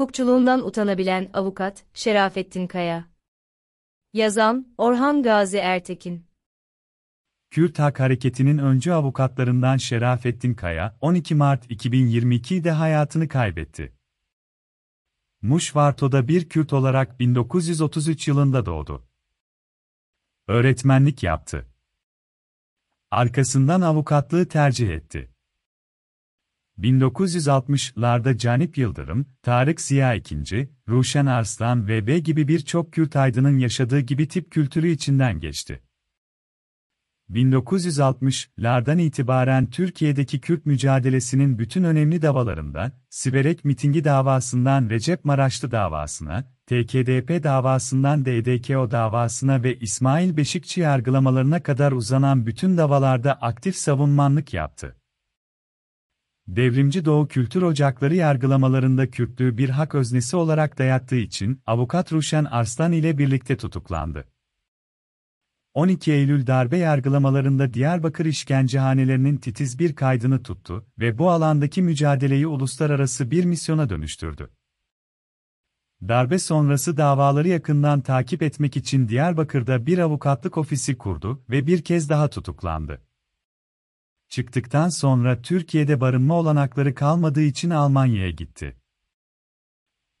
hukukçuluğundan utanabilen avukat Şerafettin Kaya. Yazan Orhan Gazi Ertekin. Kürt Hak Hareketi'nin öncü avukatlarından Şerafettin Kaya, 12 Mart 2022'de hayatını kaybetti. Muşvarto'da bir Kürt olarak 1933 yılında doğdu. Öğretmenlik yaptı. Arkasından avukatlığı tercih etti. 1960'larda Canip Yıldırım, Tarık Ziya II, Ruşen Arslan ve B gibi birçok Kürt aydının yaşadığı gibi tip kültürü içinden geçti. 1960'lardan itibaren Türkiye'deki Kürt mücadelesinin bütün önemli davalarında, Siverek mitingi davasından Recep Maraşlı davasına, TKDP davasından DDKO davasına ve İsmail Beşikçi yargılamalarına kadar uzanan bütün davalarda aktif savunmanlık yaptı. Devrimci Doğu Kültür Ocakları yargılamalarında Kürtlüğü bir hak öznesi olarak dayattığı için avukat Ruşen Arslan ile birlikte tutuklandı. 12 Eylül darbe yargılamalarında Diyarbakır işkencehanelerinin titiz bir kaydını tuttu ve bu alandaki mücadeleyi uluslararası bir misyona dönüştürdü. Darbe sonrası davaları yakından takip etmek için Diyarbakır'da bir avukatlık ofisi kurdu ve bir kez daha tutuklandı. Çıktıktan sonra Türkiye'de barınma olanakları kalmadığı için Almanya'ya gitti.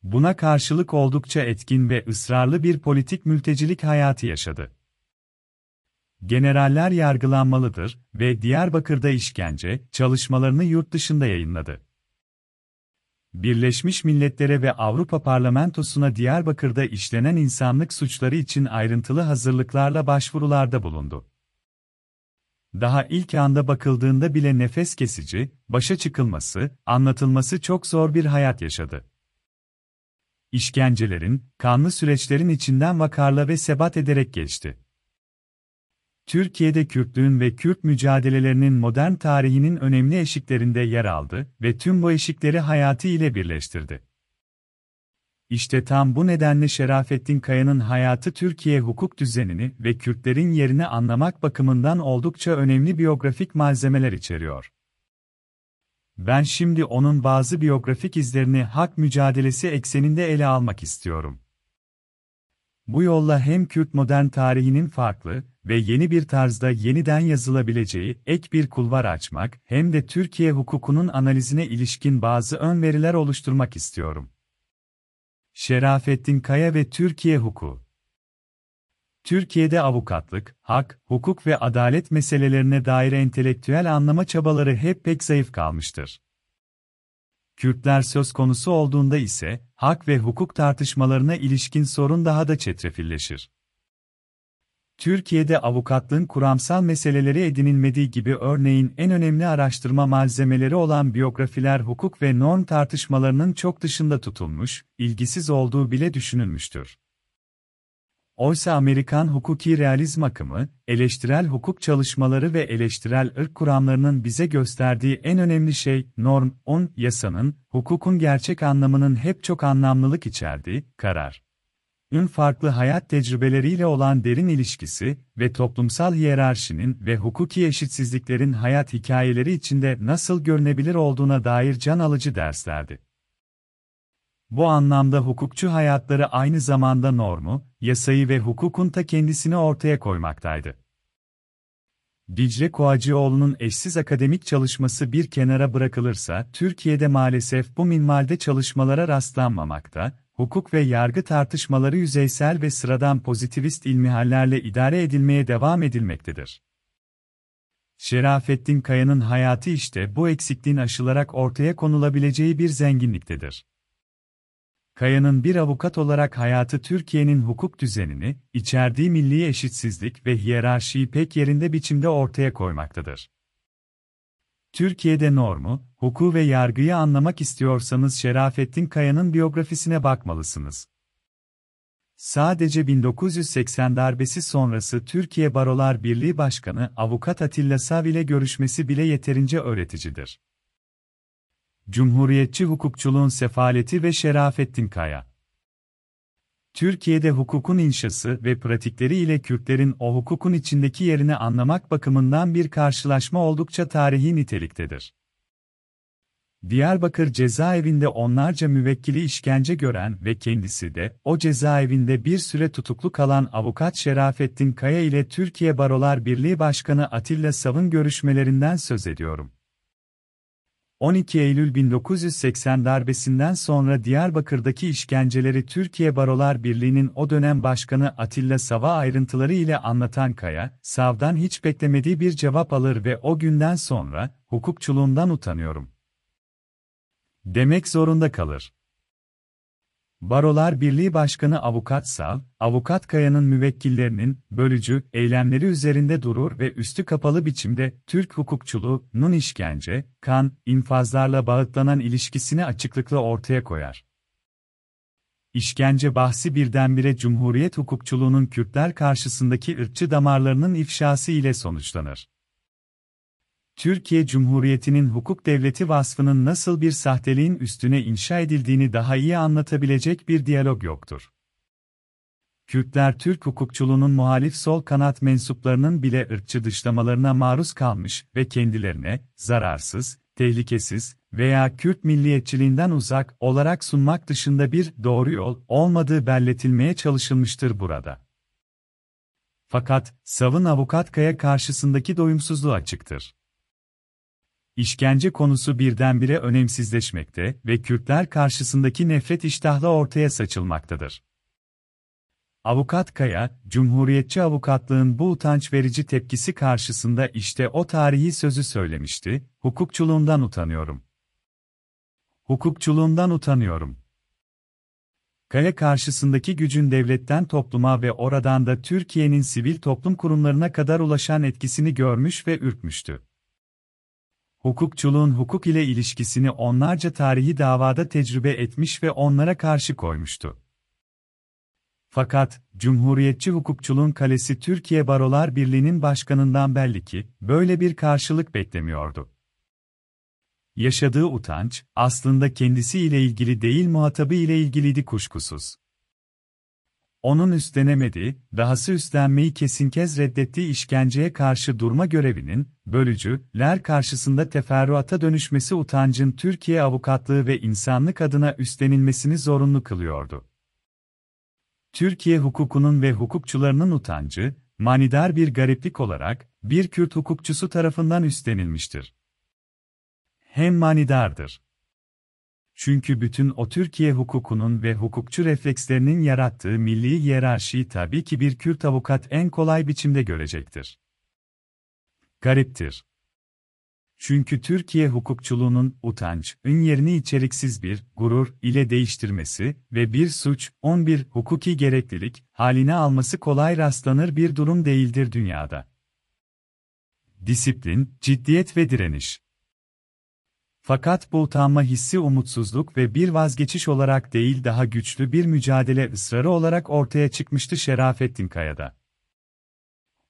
Buna karşılık oldukça etkin ve ısrarlı bir politik mültecilik hayatı yaşadı. Generaller yargılanmalıdır ve Diyarbakır'da işkence çalışmalarını yurt dışında yayınladı. Birleşmiş Milletler'e ve Avrupa Parlamentosu'na Diyarbakır'da işlenen insanlık suçları için ayrıntılı hazırlıklarla başvurularda bulundu. Daha ilk anda bakıldığında bile nefes kesici, başa çıkılması, anlatılması çok zor bir hayat yaşadı. İşkencelerin, kanlı süreçlerin içinden vakarla ve sebat ederek geçti. Türkiye'de Kürtlüğün ve Kürt mücadelelerinin modern tarihinin önemli eşiklerinde yer aldı ve tüm bu eşikleri hayatı ile birleştirdi. İşte tam bu nedenle Şerafettin Kaya'nın hayatı Türkiye hukuk düzenini ve Kürtlerin yerini anlamak bakımından oldukça önemli biyografik malzemeler içeriyor. Ben şimdi onun bazı biyografik izlerini hak mücadelesi ekseninde ele almak istiyorum. Bu yolla hem Kürt modern tarihinin farklı ve yeni bir tarzda yeniden yazılabileceği ek bir kulvar açmak hem de Türkiye hukukunun analizine ilişkin bazı ön veriler oluşturmak istiyorum. Şerafettin Kaya ve Türkiye Hukuku Türkiye'de avukatlık, hak, hukuk ve adalet meselelerine dair entelektüel anlama çabaları hep pek zayıf kalmıştır. Kürtler söz konusu olduğunda ise, hak ve hukuk tartışmalarına ilişkin sorun daha da çetrefilleşir. Türkiye'de avukatlığın kuramsal meseleleri edinilmediği gibi örneğin en önemli araştırma malzemeleri olan biyografiler hukuk ve norm tartışmalarının çok dışında tutulmuş, ilgisiz olduğu bile düşünülmüştür. Oysa Amerikan hukuki realizm akımı, eleştirel hukuk çalışmaları ve eleştirel ırk kuramlarının bize gösterdiği en önemli şey, norm, on, yasanın, hukukun gerçek anlamının hep çok anlamlılık içerdiği, karar ün farklı hayat tecrübeleriyle olan derin ilişkisi ve toplumsal hiyerarşinin ve hukuki eşitsizliklerin hayat hikayeleri içinde nasıl görünebilir olduğuna dair can alıcı derslerdi. Bu anlamda hukukçu hayatları aynı zamanda normu, yasayı ve hukukun ta kendisini ortaya koymaktaydı. Dicle Koacıoğlu'nun eşsiz akademik çalışması bir kenara bırakılırsa, Türkiye'de maalesef bu minvalde çalışmalara rastlanmamakta, hukuk ve yargı tartışmaları yüzeysel ve sıradan pozitivist ilmihallerle idare edilmeye devam edilmektedir. Şerafettin Kaya'nın hayatı işte bu eksikliğin aşılarak ortaya konulabileceği bir zenginliktedir. Kaya'nın bir avukat olarak hayatı Türkiye'nin hukuk düzenini, içerdiği milli eşitsizlik ve hiyerarşiyi pek yerinde biçimde ortaya koymaktadır. Türkiye'de normu, hukuku ve yargıyı anlamak istiyorsanız Şerafettin Kaya'nın biyografisine bakmalısınız. Sadece 1980 darbesi sonrası Türkiye Barolar Birliği Başkanı Avukat Atilla Sav ile görüşmesi bile yeterince öğreticidir. Cumhuriyetçi hukukçuluğun sefaleti ve Şerafettin Kaya Türkiye'de hukukun inşası ve pratikleri ile Kürtlerin o hukukun içindeki yerini anlamak bakımından bir karşılaşma oldukça tarihi niteliktedir. Diyarbakır cezaevinde onlarca müvekkili işkence gören ve kendisi de o cezaevinde bir süre tutuklu kalan avukat Şerafettin Kaya ile Türkiye Barolar Birliği Başkanı Atilla Sav'ın görüşmelerinden söz ediyorum. 12 Eylül 1980 darbesinden sonra Diyarbakır'daki işkenceleri Türkiye Barolar Birliği'nin o dönem başkanı Atilla Sav'a ayrıntıları ile anlatan Kaya, Sav'dan hiç beklemediği bir cevap alır ve o günden sonra, hukukçuluğundan utanıyorum. Demek zorunda kalır. Barolar Birliği Başkanı Avukat Sav, Avukat Kaya'nın müvekkillerinin, bölücü, eylemleri üzerinde durur ve üstü kapalı biçimde, Türk hukukçuluğunun işkence, kan, infazlarla bağıtlanan ilişkisini açıklıkla ortaya koyar. İşkence bahsi birdenbire Cumhuriyet hukukçuluğunun Kürtler karşısındaki ırkçı damarlarının ifşası ile sonuçlanır. Türkiye Cumhuriyeti'nin hukuk devleti vasfının nasıl bir sahteliğin üstüne inşa edildiğini daha iyi anlatabilecek bir diyalog yoktur. Kürtler Türk hukukçuluğunun muhalif sol kanat mensuplarının bile ırkçı dışlamalarına maruz kalmış ve kendilerine zararsız, tehlikesiz veya Kürt milliyetçiliğinden uzak olarak sunmak dışında bir doğru yol olmadığı belletilmeye çalışılmıştır burada. Fakat savın avukat Kaya karşısındaki doyumsuzluğu açıktır. İşkence konusu birdenbire önemsizleşmekte ve Kürtler karşısındaki nefret iştahla ortaya saçılmaktadır. Avukat Kaya, Cumhuriyetçi avukatlığın bu utanç verici tepkisi karşısında işte o tarihi sözü söylemişti, hukukçuluğundan utanıyorum. Hukukçuluğundan utanıyorum. Kaya karşısındaki gücün devletten topluma ve oradan da Türkiye'nin sivil toplum kurumlarına kadar ulaşan etkisini görmüş ve ürkmüştü hukukçuluğun hukuk ile ilişkisini onlarca tarihi davada tecrübe etmiş ve onlara karşı koymuştu. Fakat, Cumhuriyetçi hukukçuluğun kalesi Türkiye Barolar Birliği'nin başkanından belli ki, böyle bir karşılık beklemiyordu. Yaşadığı utanç, aslında kendisi ile ilgili değil muhatabı ile ilgiliydi kuşkusuz. Onun üstlenemediği, dahası üstlenmeyi kesin kez reddettiği işkenceye karşı durma görevinin, bölücüler karşısında teferruata dönüşmesi utancın Türkiye avukatlığı ve insanlık adına üstlenilmesini zorunlu kılıyordu. Türkiye hukukunun ve hukukçularının utancı, manidar bir gariplik olarak, bir Kürt hukukçusu tarafından üstlenilmiştir. Hem manidardır. Çünkü bütün o Türkiye hukukunun ve hukukçu reflekslerinin yarattığı milli hiyerarşiyi tabii ki bir Kürt avukat en kolay biçimde görecektir. Gariptir. Çünkü Türkiye hukukçuluğunun utanç, ün yerini içeriksiz bir gurur ile değiştirmesi ve bir suç, 11 hukuki gereklilik haline alması kolay rastlanır bir durum değildir dünyada. Disiplin, ciddiyet ve direniş. Fakat bu utanma hissi umutsuzluk ve bir vazgeçiş olarak değil daha güçlü bir mücadele ısrarı olarak ortaya çıkmıştı Şerafettin Kaya'da.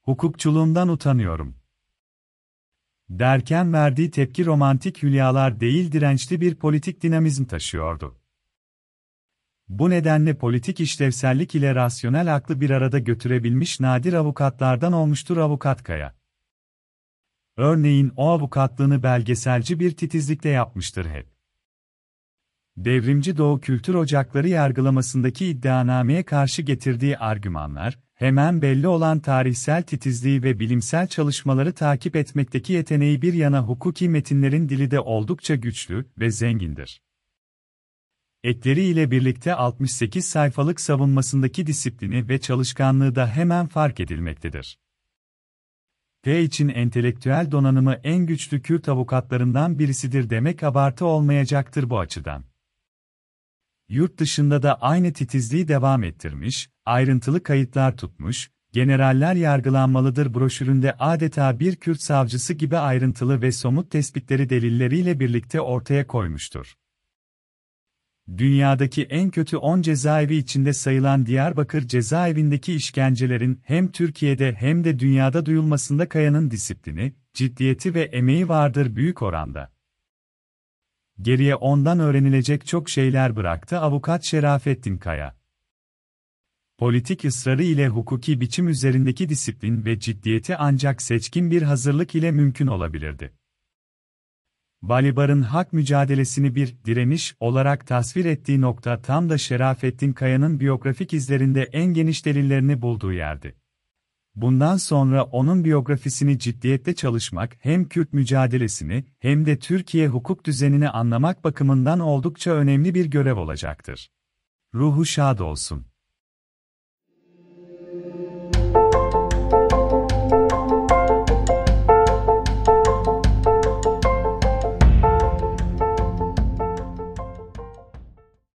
Hukukçuluğundan utanıyorum. Derken verdiği tepki romantik hülyalar değil dirençli bir politik dinamizm taşıyordu. Bu nedenle politik işlevsellik ile rasyonel aklı bir arada götürebilmiş nadir avukatlardan olmuştur Avukat Kaya. Örneğin o avukatlığını belgeselci bir titizlikle yapmıştır hep. Devrimci Doğu Kültür Ocakları yargılamasındaki iddianameye karşı getirdiği argümanlar, hemen belli olan tarihsel titizliği ve bilimsel çalışmaları takip etmekteki yeteneği bir yana hukuki metinlerin dili de oldukça güçlü ve zengindir. Ekleri ile birlikte 68 sayfalık savunmasındaki disiplini ve çalışkanlığı da hemen fark edilmektedir. P için entelektüel donanımı en güçlü Kürt avukatlarından birisidir demek abartı olmayacaktır bu açıdan. Yurt dışında da aynı titizliği devam ettirmiş, ayrıntılı kayıtlar tutmuş, generaller yargılanmalıdır broşüründe adeta bir Kürt savcısı gibi ayrıntılı ve somut tespitleri delilleriyle birlikte ortaya koymuştur. Dünyadaki en kötü 10 cezaevi içinde sayılan Diyarbakır cezaevindeki işkencelerin hem Türkiye'de hem de dünyada duyulmasında Kaya'nın disiplini, ciddiyeti ve emeği vardır büyük oranda. Geriye ondan öğrenilecek çok şeyler bıraktı avukat Şerafettin Kaya. Politik ısrarı ile hukuki biçim üzerindeki disiplin ve ciddiyeti ancak seçkin bir hazırlık ile mümkün olabilirdi. Balibar'ın hak mücadelesini bir direniş olarak tasvir ettiği nokta tam da Şerafettin Kaya'nın biyografik izlerinde en geniş delillerini bulduğu yerdi. Bundan sonra onun biyografisini ciddiyetle çalışmak hem Kürt mücadelesini hem de Türkiye hukuk düzenini anlamak bakımından oldukça önemli bir görev olacaktır. Ruhu şad olsun.